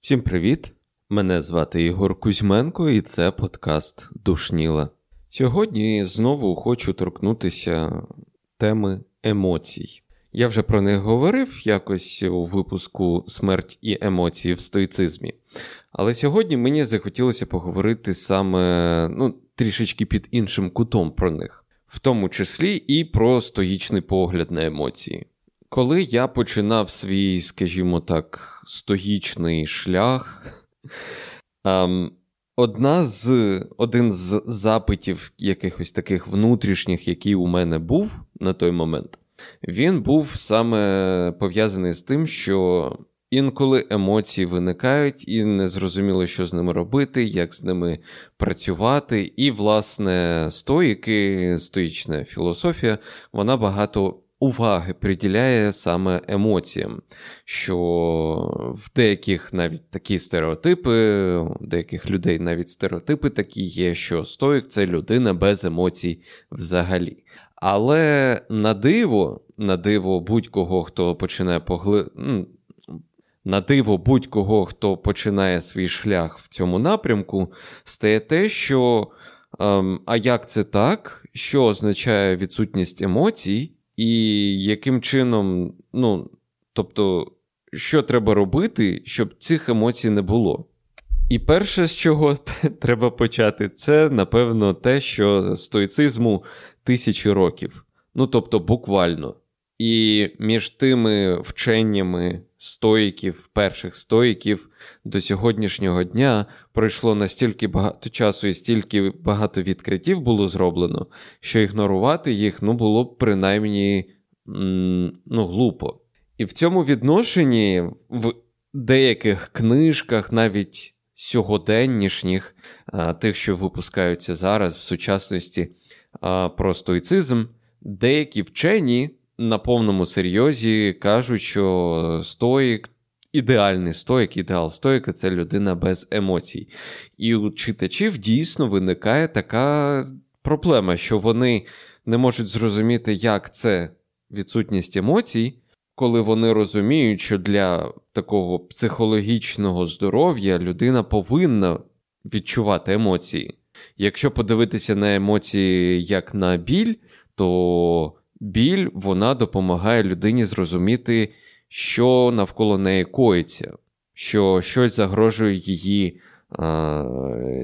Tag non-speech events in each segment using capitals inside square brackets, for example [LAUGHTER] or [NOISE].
Всім привіт! Мене звати Ігор Кузьменко, і це подкаст Душніла. Сьогодні знову хочу торкнутися теми емоцій. Я вже про них говорив якось у випуску Смерть і емоції в стоїцизмі. Але сьогодні мені захотілося поговорити саме ну, трішечки під іншим кутом про них, в тому числі і про стоїчний погляд на емоції. Коли я починав свій, скажімо так, стоїчний шлях, [LAUGHS] ем, одна з, один з запитів якихось таких внутрішніх, який у мене був на той момент, він був саме пов'язаний з тим, що інколи емоції виникають, і не зрозуміло, що з ними робити, як з ними працювати. І, власне, стоїки, стоїчна філософія, вона багато. Уваги приділяє саме емоціям, що в деяких навіть такі стереотипи, у деяких людей навіть стереотипи такі є, що стоїк це людина без емоцій взагалі. Але на диво, на диво будь-кого, хто починає погли... на диво будь-кого, хто починає свій шлях в цьому напрямку, стає те, що ем, а як це так, що означає відсутність емоцій, і яким чином, ну, тобто, що треба робити, щоб цих емоцій не було? І перше, з чого [LAUGHS] треба почати, це, напевно, те, що стоїцизму тисячі років. Ну, тобто, буквально. І між тими вченнями стоїків, перших стоїків до сьогоднішнього дня пройшло настільки багато часу і стільки багато відкриттів було зроблено, що ігнорувати їх ну, було б принаймні ну, глупо. І в цьому відношенні в деяких книжках, навіть сьогоденнішніх, тих, що випускаються зараз в сучасності про стоїцизм, деякі вчені на повному серйозі кажуть, що стоїк, ідеальний стоїк, ідеал стоїка це людина без емоцій. І у читачів дійсно виникає така проблема, що вони не можуть зрозуміти, як це відсутність емоцій. Коли вони розуміють, що для такого психологічного здоров'я людина повинна відчувати емоції. Якщо подивитися на емоції як на біль, то біль вона допомагає людині зрозуміти, що навколо неї коїться, що щось загрожує її а,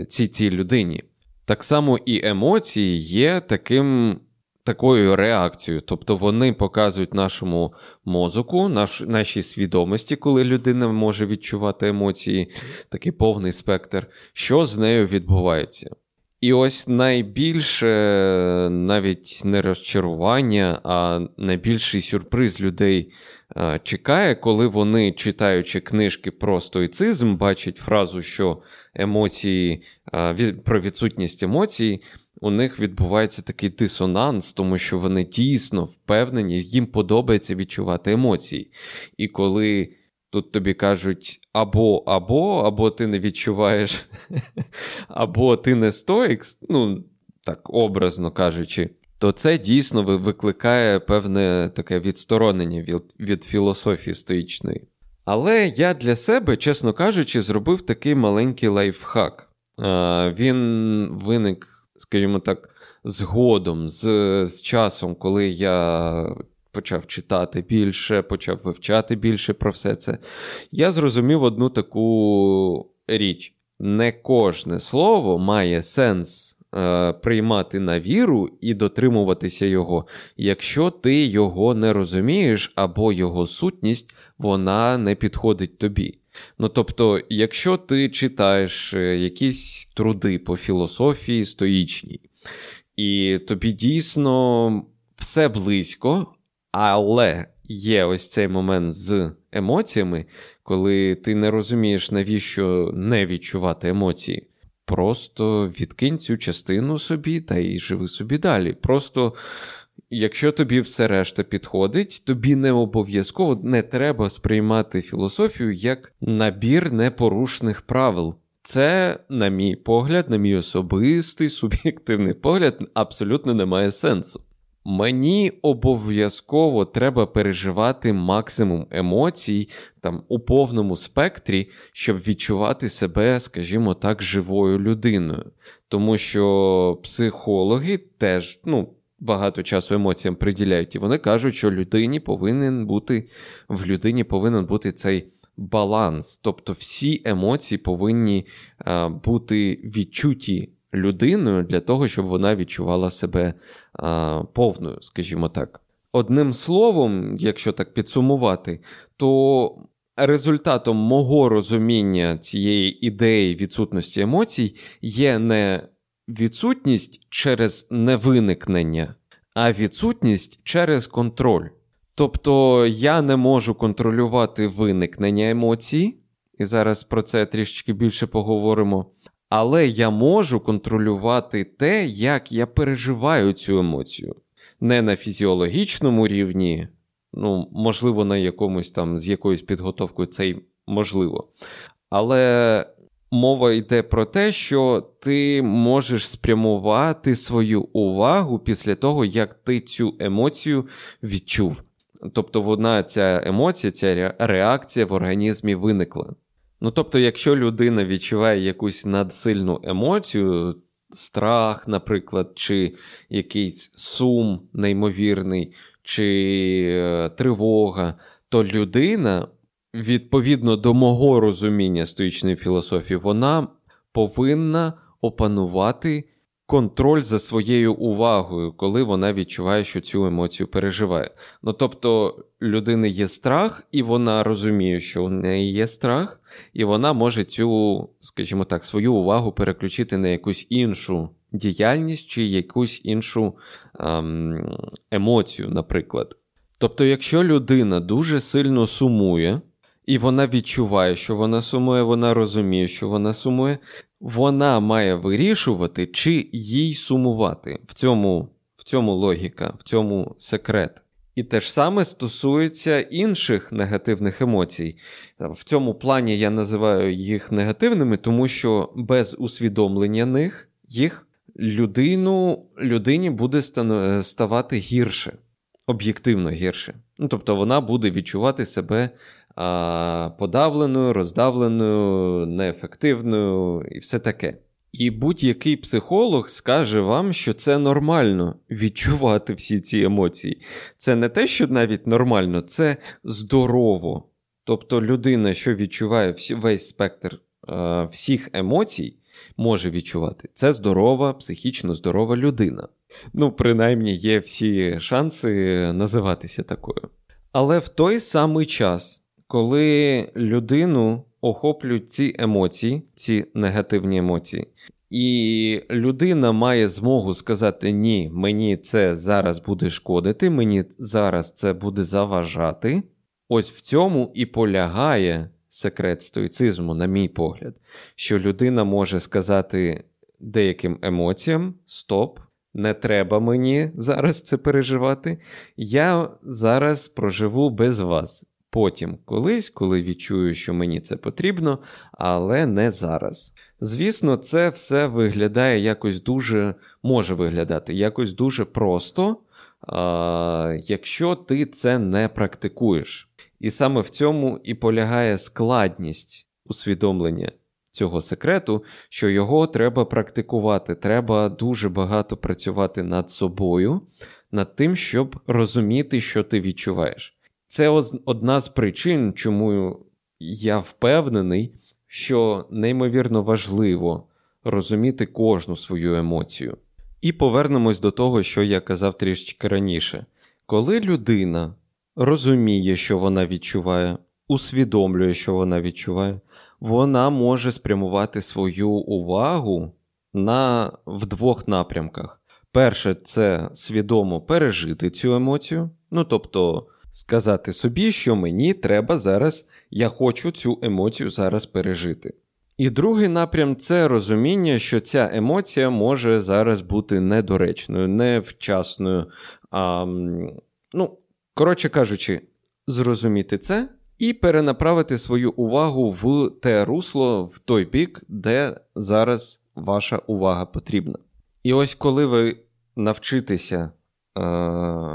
цій цій людині. Так само і емоції є таким. Такою реакцією, тобто вони показують нашому мозоку, наш, нашій свідомості, коли людина може відчувати емоції, такий повний спектр, що з нею відбувається. І ось найбільше навіть не розчарування, а найбільший сюрприз людей чекає, коли вони, читаючи книжки про стоїцизм, бачать фразу, що емоції про відсутність емоцій. У них відбувається такий дисонанс, тому що вони дійсно впевнені, їм подобається відчувати емоції. І коли Тут тобі кажуть або, або, або ти не відчуваєш, [LAUGHS] або ти не стоїк, ну, так образно кажучи, то це дійсно викликає певне таке відсторонення від, від філософії стоїчної. Але я для себе, чесно кажучи, зробив такий маленький лайфхак. Він виник, скажімо так, згодом, з, з часом, коли я почав читати більше, почав вивчати більше про все це, я зрозумів одну таку річ: не кожне слово має сенс. Е, приймати на віру і дотримуватися його, якщо ти його не розумієш, або його сутність вона не підходить тобі. Ну тобто, якщо ти читаєш е, якісь труди по філософії стоїчній, і тобі дійсно все близько, але є ось цей момент з емоціями, коли ти не розумієш, навіщо не відчувати емоції. Просто відкинь цю частину собі та й живи собі далі. Просто, якщо тобі все решта підходить, тобі не обов'язково не треба сприймати філософію як набір непорушних правил. Це, на мій погляд, на мій особистий [LAUGHS] суб'єктивний погляд, абсолютно не має сенсу. Мені обов'язково треба переживати максимум емоцій там у повному спектрі, щоб відчувати себе, скажімо так, живою людиною. Тому що психологи теж ну, багато часу емоціям приділяють, і вони кажуть, що людині повинен бути в людині повинен бути цей баланс. Тобто всі емоції повинні а, бути відчуті людиною для того, щоб вона відчувала себе а, повною, скажімо так. Одним словом, якщо так підсумувати, то результатом мого розуміння цієї ідеї відсутності емоцій є не відсутність через невиникнення, а відсутність через контроль. Тобто я не можу контролювати виникнення емоцій, і зараз про це трішечки більше поговоримо. Але я можу контролювати те, як я переживаю цю емоцію. Не на фізіологічному рівні, ну, можливо, на якомусь там з якоюсь підготовкою це й можливо. Але мова йде про те, що ти можеш спрямувати свою увагу після того, як ти цю емоцію відчув. Тобто, вона ця емоція, ця реакція в організмі виникла. Ну тобто, якщо людина відчуває якусь надсильну емоцію, страх, наприклад, чи якийсь сум неймовірний, чи е, тривога, то людина, відповідно до мого розуміння стоїчної філософії, вона повинна опанувати контроль за своєю увагою, коли вона відчуває, що цю емоцію переживає. Ну тобто, людини є страх, і вона розуміє, що у неї є страх, і вона може цю, скажімо так, свою увагу переключити на якусь іншу діяльність чи якусь іншу ем, емоцію, наприклад. Тобто, якщо людина дуже сильно сумує, і вона відчуває, що вона сумує, вона розуміє, що вона сумує, вона має вирішувати, чи їй сумувати. В цьому, В цьому логіка, в цьому секрет. І те ж саме стосується інших негативних емоцій. В цьому плані я називаю їх негативними, тому що без усвідомлення них їх людину, людині буде ставати гірше, об'єктивно гірше. Ну, Тобто вона буде відчувати себе подавленою, роздавленою, неефективною і все таке. І будь-який психолог скаже вам, що це нормально відчувати всі ці емоції. Це не те, що навіть нормально, це здорово. Тобто людина, що відчуває весь спектр е, всіх емоцій, може відчувати. Це здорова, психічно здорова людина. Ну, принаймні, є всі шанси називатися такою. Але в той самий час, коли людину охоплюють ці емоції, ці негативні емоції, і людина має змогу сказати: ні, мені це зараз буде шкодити, мені зараз це буде заважати. Ось в цьому і полягає секрет стоїцизму, на мій погляд, що людина може сказати деяким емоціям: Стоп, не треба мені зараз це переживати. Я зараз проживу без вас. Потім колись, коли відчую, що мені це потрібно, але не зараз. Звісно, це все виглядає якось дуже може виглядати якось дуже просто, а, якщо ти це не практикуєш. І саме в цьому і полягає складність усвідомлення цього секрету, що його треба практикувати. Треба дуже багато працювати над собою, над тим, щоб розуміти, що ти відчуваєш. Це одна з причин, чому я впевнений, що неймовірно важливо розуміти кожну свою емоцію. І повернемось до того, що я казав трішки раніше. Коли людина розуміє, що вона відчуває, усвідомлює, що вона відчуває, вона може спрямувати свою увагу на в двох напрямках. Перше, це свідомо пережити цю емоцію, ну тобто сказати собі, що мені треба зараз, я хочу цю емоцію зараз пережити. І другий напрям це розуміння, що ця емоція може зараз бути недоречною, невчасною. А, Ну, коротше кажучи, зрозуміти це і перенаправити свою увагу в те русло, в той бік, де зараз ваша увага потрібна. І ось коли ви навчитеся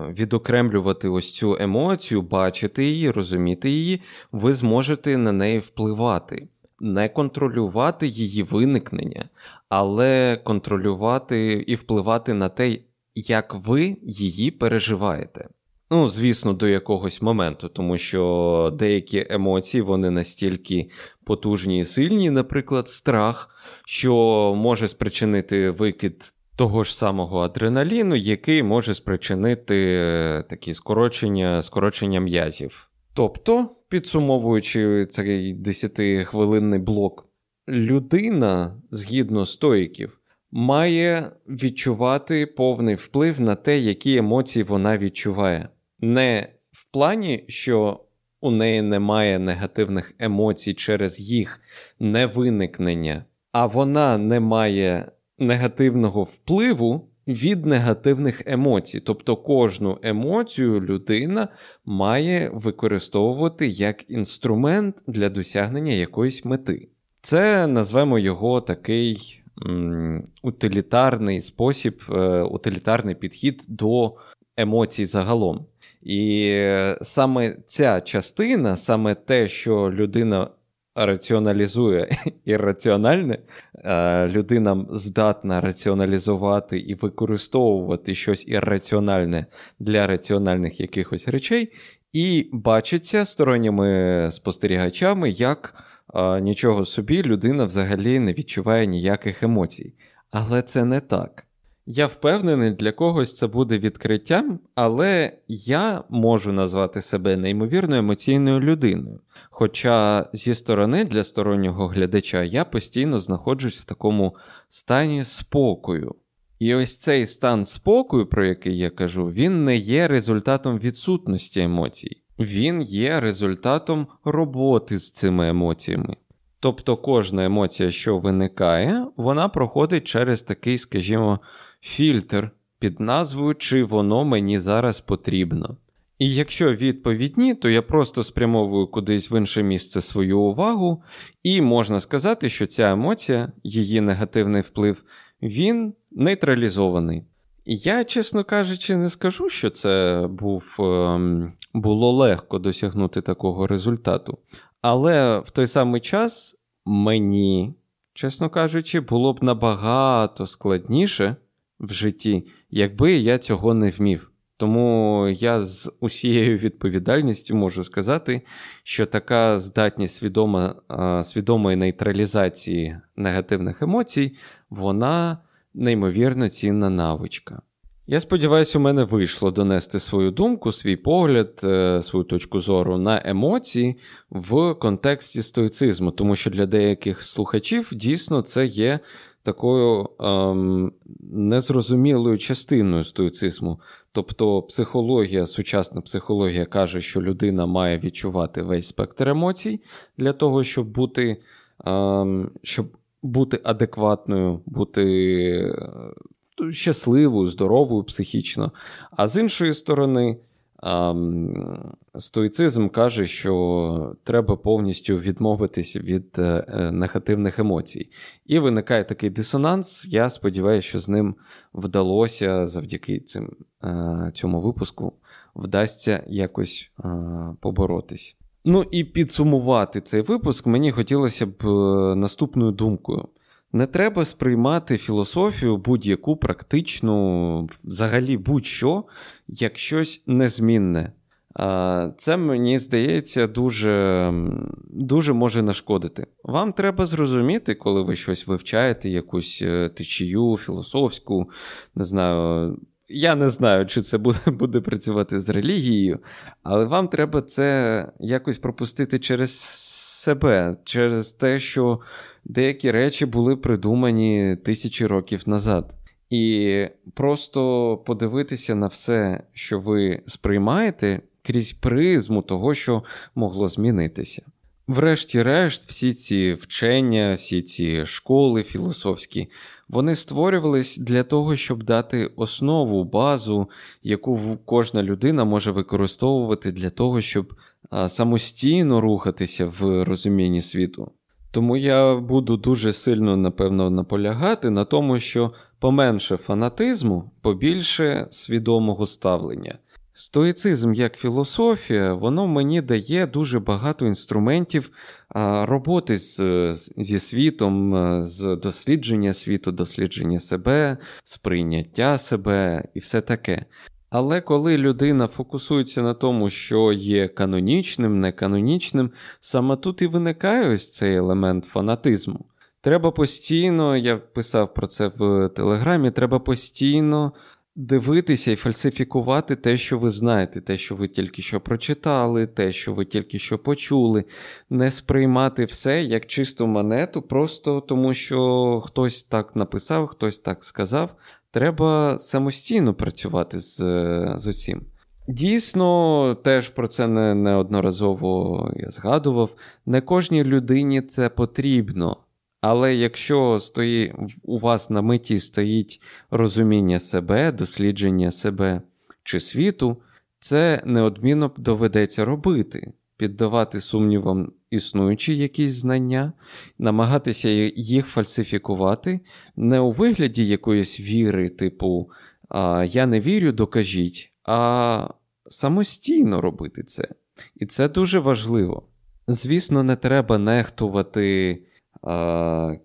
відокремлювати ось цю емоцію, бачити її, розуміти її, ви зможете на неї впливати. Не контролювати її виникнення, але контролювати і впливати на те, як ви її переживаєте. Ну, звісно, до якогось моменту, тому що деякі емоції вони настільки потужні і сильні, наприклад, страх, що може спричинити викид того ж самого адреналіну, який може спричинити е, такі скорочення, скорочення м'язів. Тобто, підсумовуючи цей 10-хвилинний блок, людина, згідно стоїків, має відчувати повний вплив на те, які емоції вона відчуває. Не в плані, що у неї немає негативних емоцій через їх невиникнення, а вона не має негативного впливу від негативних емоцій. Тобто кожну емоцію людина має використовувати як інструмент для досягнення якоїсь мети. Це назвемо його такий м, утилітарний спосіб, е, утилітарний підхід до емоцій загалом. І саме ця частина, саме те, що людина раціоналізує ірраціональне, людина здатна раціоналізувати і використовувати щось ірраціональне для раціональних якихось речей, і бачиться сторонніми спостерігачами, як нічого собі людина взагалі не відчуває ніяких емоцій. Але це не так. Я впевнений, для когось це буде відкриттям, але я можу назвати себе неймовірно емоційною людиною. Хоча зі сторони для стороннього глядача я постійно знаходжусь в такому стані спокою. І ось цей стан спокою, про який я кажу, він не є результатом відсутності емоцій, він є результатом роботи з цими емоціями. Тобто кожна емоція, що виникає, вона проходить через такий, скажімо, фільтр під назвою Чи воно мені зараз потрібно. І якщо відповідні, то я просто спрямовую кудись в інше місце свою увагу, і можна сказати, що ця емоція, її негативний вплив, він нейтралізований. Я, чесно кажучи, не скажу, що це був, ем, було легко досягнути такого результату. Але в той самий час мені, чесно кажучи, було б набагато складніше в житті, якби я цього не вмів. Тому я з усією відповідальністю можу сказати, що така здатність свідома, свідомої нейтралізації негативних емоцій, вона неймовірно цінна навичка. Я сподіваюся, у мене вийшло донести свою думку, свій погляд, е, свою точку зору на емоції в контексті стоїцизму, тому що для деяких слухачів дійсно це є такою ем, незрозумілою частиною стоїцизму. Тобто психологія, сучасна психологія каже, що людина має відчувати весь спектр емоцій для того, щоб бути ем, щоб бути адекватною, бути е, щасливою, здоровою психічно. А з іншої сторони, Стоїцизм каже, що треба повністю відмовитися від е, е, негативних емоцій. І виникає такий дисонанс. Я сподіваюся, що з ним вдалося завдяки цим, е, цьому випуску вдасться якось поборотись. Ну і підсумувати цей випуск мені хотілося б наступною думкою. Не треба сприймати філософію будь-яку практичну, взагалі будь-що, як щось незмінне. Це, мені здається, дуже дуже може нашкодити. Вам треба зрозуміти, коли ви щось вивчаєте, якусь е, течію, філософську, не знаю. Я не знаю, чи це буде [LAUGHS] буде працювати з релігією, але вам треба це якось пропустити через себе, через те, що деякі речі були придумані тисячі років назад. І просто подивитися на все, що ви сприймаєте, крізь призму того, що могло змінитися. Врешті-решт, всі ці вчення, всі ці школи філософські, вони створювались для того, щоб дати основу, базу, яку кожна людина може використовувати для того, щоб самостійно рухатися в розумінні світу. Тому я буду дуже сильно, напевно, наполягати на тому, що Поменше фанатизму, побільше свідомого ставлення. Стоїцизм як філософія, воно мені дає дуже багато інструментів роботи з, зі світом, з дослідження світу, дослідження себе, сприйняття себе і все таке. Але коли людина фокусується на тому, що є канонічним, неканонічним, саме тут і виникає ось цей елемент фанатизму. Треба постійно, я писав про це в Телеграмі, треба постійно дивитися і фальсифікувати те, що ви знаєте, те, що ви тільки що прочитали, те, що ви тільки що почули, не сприймати все як чисту монету, просто тому що хтось так написав, хтось так сказав. Треба самостійно працювати з з усім. Дійсно, теж про це не, неодноразово я згадував. Не кожній людині це потрібно. Але якщо стоїть, у вас на меті стоїть розуміння себе, дослідження себе чи світу, це неодмінно доведеться робити, піддавати сумнівам існуючі якісь знання, намагатися їх фальсифікувати, не у вигляді якоїсь віри, типу Я не вірю, докажіть, а самостійно робити це. І це дуже важливо. Звісно, не треба нехтувати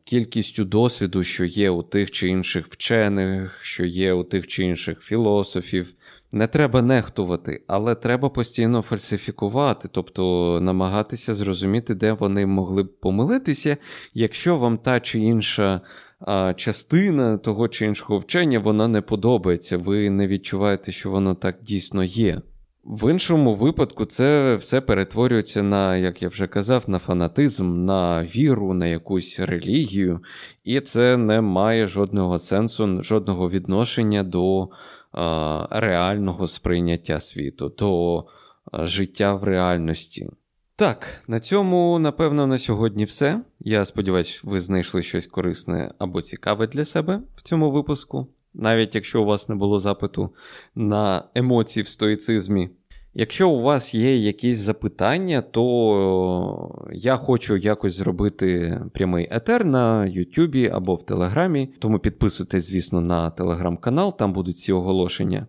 кількістю досвіду, що є у тих чи інших вчених, що є у тих чи інших філософів. Не треба нехтувати, але треба постійно фальсифікувати, тобто намагатися зрозуміти, де вони могли б помилитися, якщо вам та чи інша а, частина того чи іншого вчення вона не подобається, ви не відчуваєте, що воно так дійсно є. В іншому випадку це все перетворюється на, як я вже казав, на фанатизм, на віру, на якусь релігію, і це не має жодного сенсу, жодного відношення до а, реального сприйняття світу, до життя в реальності. Так, на цьому, напевно, на сьогодні все. Я сподіваюся, ви знайшли щось корисне або цікаве для себе в цьому випуску навіть якщо у вас не було запиту на емоції в стоїцизмі. Якщо у вас є якісь запитання, то я хочу якось зробити прямий етер на Ютубі або в Телеграмі, тому підписуйтесь, звісно, на телеграм-канал, там будуть ці оголошення.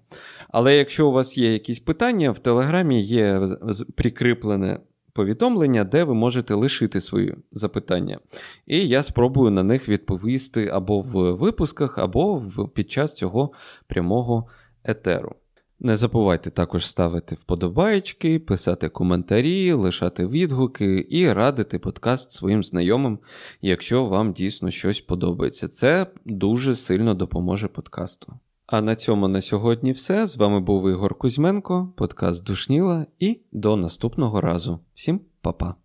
Але якщо у вас є якісь питання, в Телеграмі є прикріплене повідомлення, де ви можете лишити свої запитання. І я спробую на них відповісти або в випусках, або під час цього прямого етеру. Не забувайте також ставити вподобайки, писати коментарі, лишати відгуки і радити подкаст своїм знайомим, якщо вам дійсно щось подобається. Це дуже сильно допоможе подкасту. А на цьому на сьогодні все. З вами був Ігор Кузьменко, подкаст Душніла, і до наступного разу. Всім па-па.